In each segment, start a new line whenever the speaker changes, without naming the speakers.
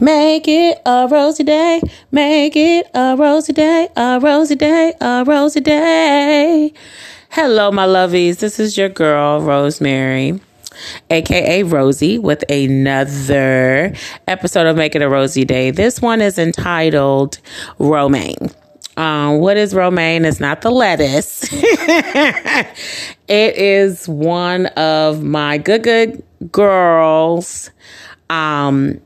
Make it a rosy day. Make it a rosy day. A rosy day. A rosy day. Hello, my lovies. This is your girl, Rosemary, aka Rosie, with another episode of Make It a Rosy Day. This one is entitled Romaine. Um, what is romaine? It's not the lettuce. it is one of my good, good girls. Um,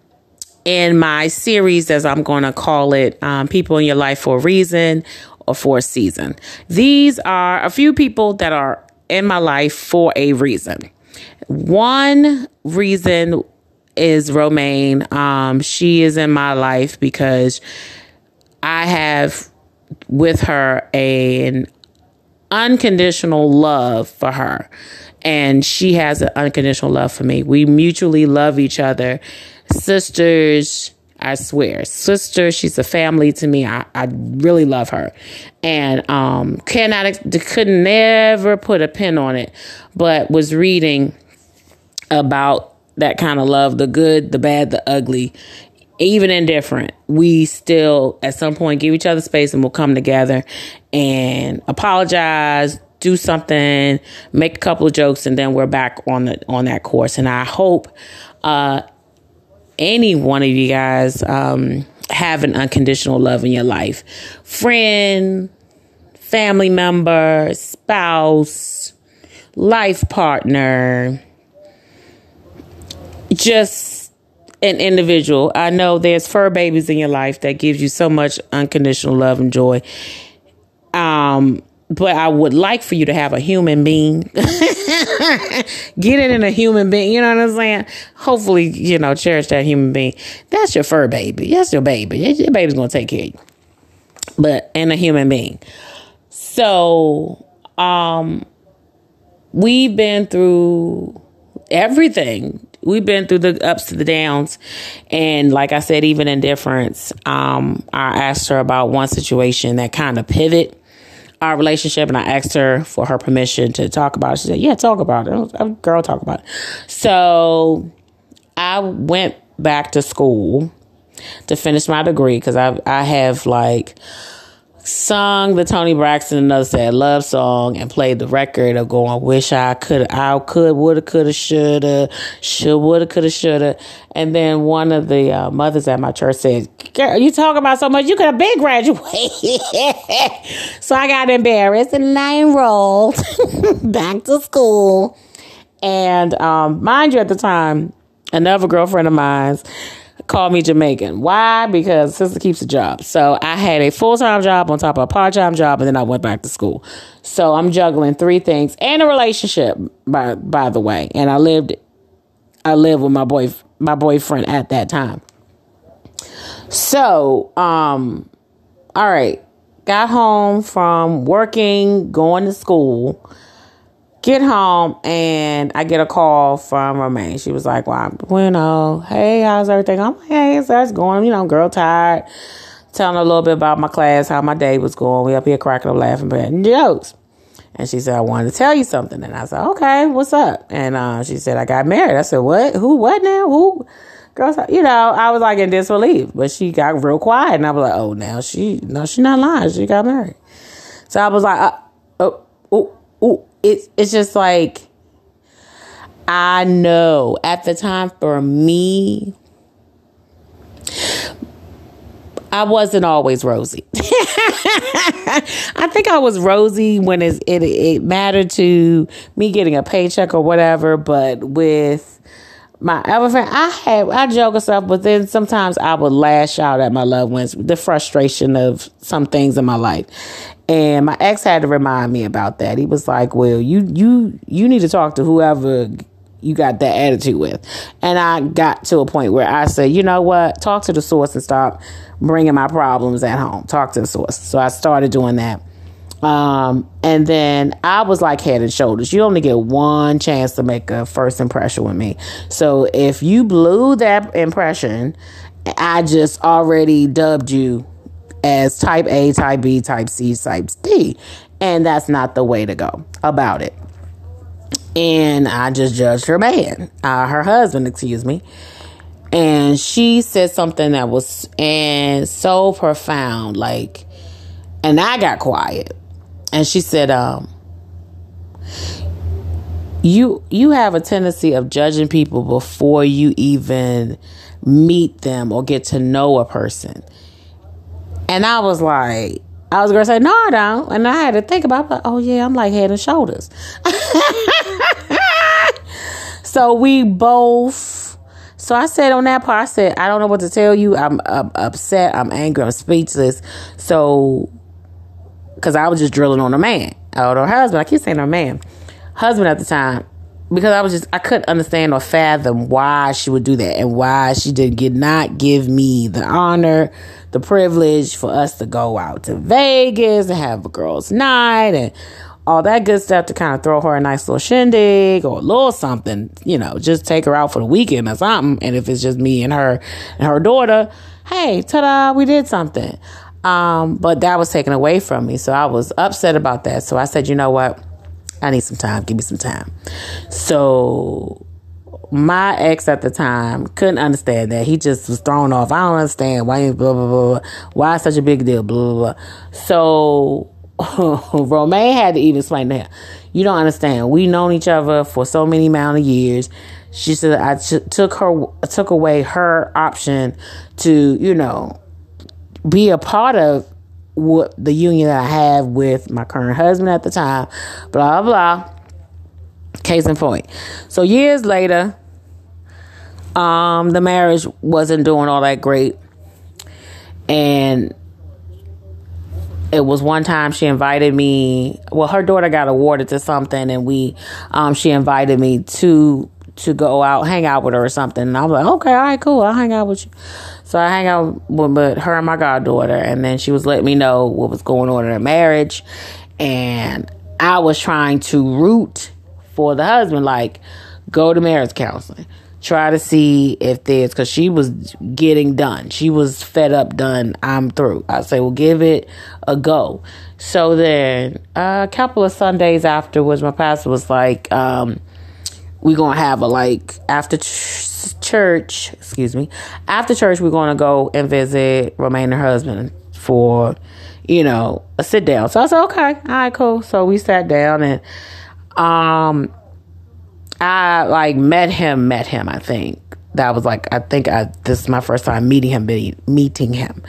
in my series, as I'm going to call it, um, People in Your Life for a Reason or for a Season. These are a few people that are in my life for a reason. One reason is Romaine. Um, she is in my life because I have with her an unconditional love for her and she has an unconditional love for me. We mutually love each other sisters. I swear, sister, she's a family to me. I, I really love her, and um, cannot could never put a pin on it, but was reading about that kind of love, the good, the bad, the ugly, even indifferent. We still at some point give each other space, and we'll come together and apologize, do something, make a couple of jokes, and then we're back on the on that course. And I hope. Uh, any one of you guys um, have an unconditional love in your life friend, family member, spouse, life partner, just an individual. I know there's fur babies in your life that gives you so much unconditional love and joy. Um, but I would like for you to have a human being. Get it in a human being. You know what I'm saying? Hopefully, you know, cherish that human being. That's your fur baby. That's your baby. Your baby's to take care of you. But in a human being. So, um, we've been through everything. We've been through the ups to the downs. And like I said, even indifference, um, I asked her about one situation that kind of pivot our relationship and I asked her for her permission to talk about it. She said, Yeah, talk about it. girl, talk about it. So I went back to school to finish my degree because I I have like sung the Toni Braxton another sad love song and played the record of going wish I could I could woulda coulda shoulda should woulda coulda shoulda and then one of the uh, mothers at my church said girl you talk about so much you could have been graduated so I got embarrassed and I enrolled back to school and um, mind you at the time another girlfriend of mine's called me Jamaican. Why? Because sister keeps a job. So I had a full time job on top of a part time job, and then I went back to school. So I'm juggling three things and a relationship, by by the way. And I lived, I lived with my boy, my boyfriend at that time. So, um, all right, got home from working, going to school get home and I get a call from Romaine. She was like, Well, bueno, hey, how's everything? I'm like, Hey, so that's going, you know, girl tired. Telling a little bit about my class, how my day was going. We up here cracking up laughing, but jokes. And she said, I wanted to tell you something. And I said, Okay, what's up? And uh, she said, I got married. I said, What? Who? What now? Who? You know, I was like in disbelief, but she got real quiet, and I was like, "Oh, now she, no, she not lying. She got married." So I was like, uh, "Oh, oh, oh, it's it's just like I know at the time for me I wasn't always rosy. I think I was rosy when it, it it mattered to me getting a paycheck or whatever, but with my other friend, I had I joke and stuff, but then sometimes I would lash out at my loved ones, the frustration of some things in my life. And my ex had to remind me about that. He was like, "Well, you you you need to talk to whoever you got that attitude with." And I got to a point where I said, "You know what? Talk to the source and stop bringing my problems at home. Talk to the source." So I started doing that. Um, and then I was like head and shoulders. You only get one chance to make a first impression with me. So if you blew that impression, I just already dubbed you as type A, type B, type C, type D. And that's not the way to go about it. And I just judged her man, uh, her husband, excuse me. And she said something that was and so profound, like, and I got quiet, and she said, um, you you have a tendency of judging people before you even meet them or get to know a person. And I was like, I was gonna say, no, I don't. And I had to think about it, oh yeah, I'm like head and shoulders. so we both so I said on that part, I said, I don't know what to tell you. I'm, I'm upset. I'm angry. I'm speechless. So, because I was just drilling on a man, or her husband. I keep saying her man, husband at the time because I was just I couldn't understand or fathom why she would do that and why she did get not give me the honor, the privilege for us to go out to Vegas and have a girls' night and all that good stuff to kind of throw her a nice little shindig or a little something, you know, just take her out for the weekend or something. And if it's just me and her and her daughter, hey, ta-da, we did something. Um, but that was taken away from me. So I was upset about that. So I said, you know what? I need some time. Give me some time. So my ex at the time couldn't understand that. He just was thrown off. I don't understand why blah blah blah. Why such a big deal? Blah blah blah. So Romaine had to even explain him, "You don't understand. We known each other for so many amount of years." She said, "I t- took her took away her option to you know be a part of what the union that I have with my current husband at the time, blah blah. Case in point. So years later, um, the marriage wasn't doing all that great, and it was one time she invited me. Well, her daughter got awarded to something, and we, um, she invited me to to go out, hang out with her or something. And I was like, okay, all right, cool, I'll hang out with you. So I hang out with, with her and my goddaughter, and then she was letting me know what was going on in her marriage, and I was trying to root for the husband, like go to marriage counseling, try to see if there's because she was getting done, she was fed up, done. I'm through. I say, well, give it a go. So then a couple of Sundays afterwards, my pastor was like, um, we're gonna have a like after ch- church excuse me after church we're gonna go and visit romaine and her husband for you know a sit down. So i said okay all right cool. So we sat down and um i like met him met him i think that was like I think I this is my first time meeting him meeting him.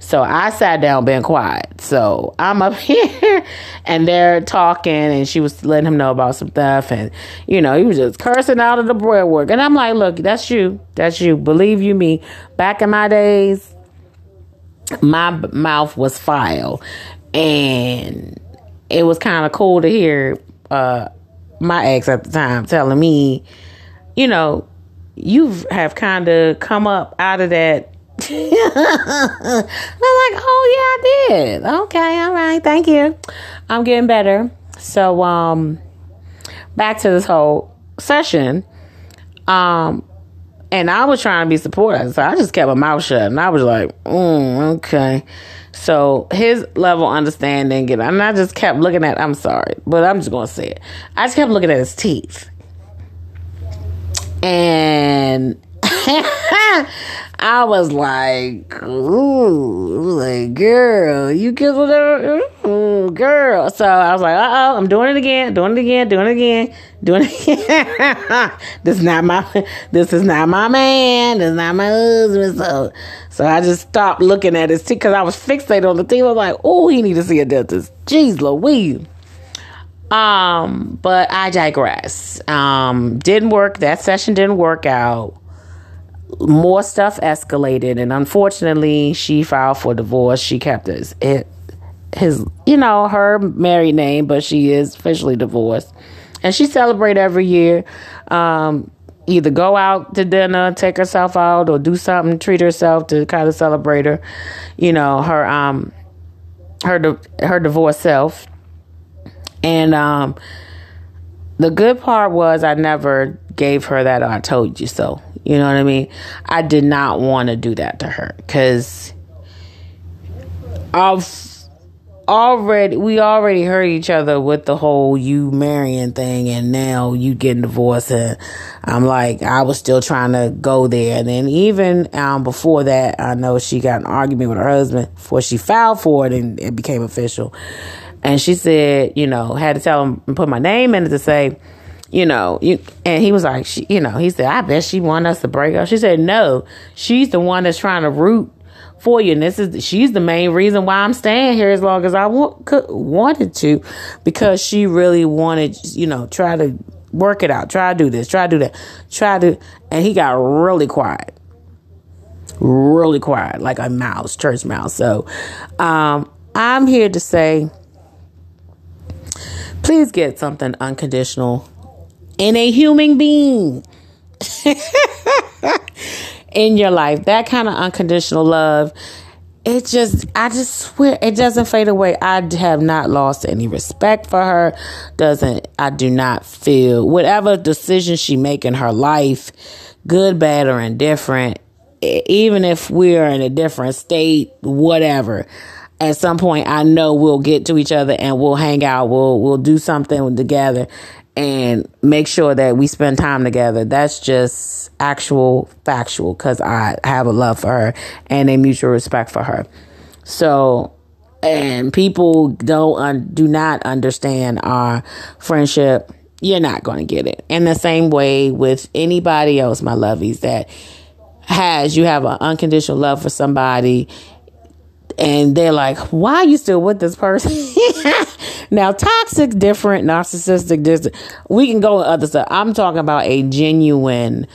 So I sat down being quiet. So I'm up here and they're talking and she was letting him know about some stuff and you know, he was just cursing out of the work. And I'm like, look, that's you. That's you. Believe you me. Back in my days, my mouth was file and it was kind of cool to hear uh, my ex at the time telling me, you know, you have kind of come up out of that. I'm like, oh yeah, I did. Okay, all right, thank you. I'm getting better. So, um, back to this whole session. Um, and I was trying to be supportive, so I just kept my mouth shut, and I was like, mm, okay. So his level understanding, and I just kept looking at. I'm sorry, but I'm just gonna say it. I just kept looking at his teeth and I was like, ooh, like, girl, you with her, ooh, girl. So I was like, uh oh, I'm doing it again, doing it again, doing it again, doing it again. this is not my, this is not my man, this is not my husband. So, so I just stopped looking at his teeth because I was fixated on the teeth. I was like, oh, he need to see a dentist. Jeez Louise. Um, but I digress. Um, didn't work. That session didn't work out. More stuff escalated, and unfortunately, she filed for divorce. She kept his, his, you know, her married name, but she is officially divorced, and she celebrate every year. Um, either go out to dinner, take herself out, or do something, treat herself to kind of celebrate her, you know, her um, her her divorce self and um, the good part was I never gave her that I told you so. You know what I mean? I did not want to do that to her because I've already we already hurt each other with the whole you marrying thing and now you getting divorced and I'm like I was still trying to go there and then even um before that I know she got an argument with her husband before she filed for it and it became official and she said you know had to tell him and put my name in it to say you know, you, and he was like, she, you know, he said, I bet she want us to break up. She said, no, she's the one that's trying to root for you. And this is, she's the main reason why I'm staying here as long as I want, could, wanted to, because she really wanted, you know, try to work it out, try to do this, try to do that, try to, and he got really quiet. Really quiet, like a mouse, church mouse. So, um, I'm here to say, please get something unconditional in a human being in your life. That kind of unconditional love. It just, I just swear, it doesn't fade away. I have not lost any respect for her. Doesn't, I do not feel whatever decision she make in her life, good, bad, or indifferent, even if we're in a different state, whatever at some point I know we'll get to each other and we'll hang out. We'll we'll do something together and make sure that we spend time together. That's just actual factual because I have a love for her and a mutual respect for her. So, and people don't un- do not understand our friendship. You're not going to get it. In the same way with anybody else, my lovies, that has you have an unconditional love for somebody and they're like, why are you still with this person? now, toxic, different, narcissistic, different. We can go with other stuff. I'm talking about a genuine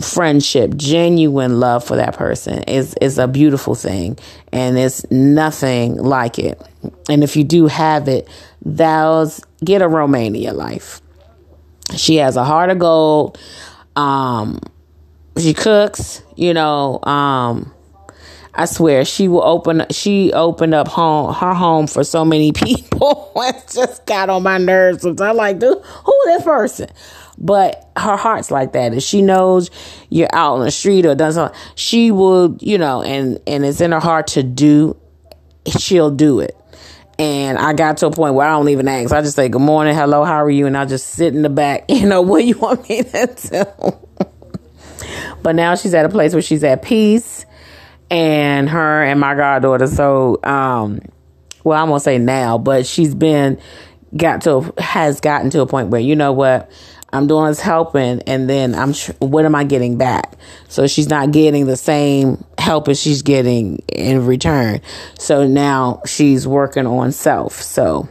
friendship, genuine love for that person is is a beautiful thing, and it's nothing like it. And if you do have it, thou's get a Romania life. She has a heart of gold. Um, she cooks, you know. Um, I swear she will open she opened up home her home for so many people. it just got on my nerves. I'm like, dude, who this person? But her heart's like that. If she knows you're out on the street or does something, she will, you know, and and it's in her heart to do, she'll do it. And I got to a point where I don't even ask. I just say, Good morning, hello, how are you? And I just sit in the back, you know, what you want me to do? but now she's at a place where she's at peace and her and my goddaughter. So, um, well, I'm gonna say now, but she's been got to has gotten to a point where you know what I'm doing is helping, and then I'm what am I getting back? So she's not getting the same help as she's getting in return. So now she's working on self. So,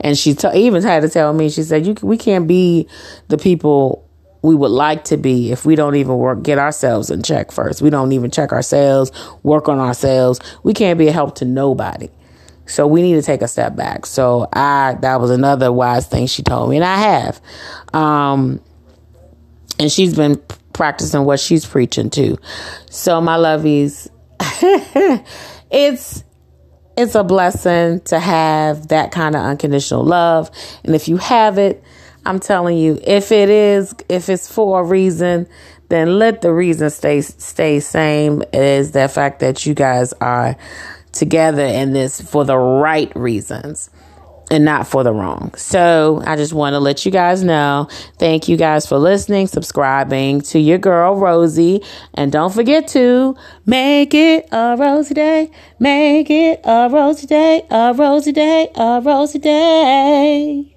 and she t- even had to tell me, she said, "You we can't be the people we would like to be if we don't even work, get ourselves in check first. We don't even check ourselves, work on ourselves. We can't be a help to nobody. So we need to take a step back. So I, that was another wise thing she told me, and I have. Um, and she's been practicing what she's preaching too. So my lovies, it's, it's a blessing to have that kind of unconditional love. And if you have it, I'm telling you, if it is, if it's for a reason, then let the reason stay stay same as the fact that you guys are together in this for the right reasons and not for the wrong. So I just want to let you guys know. Thank you guys for listening, subscribing to your girl Rosie, and don't forget to make it a rosy day, make it a rosy day, a rosy day, a rosy day.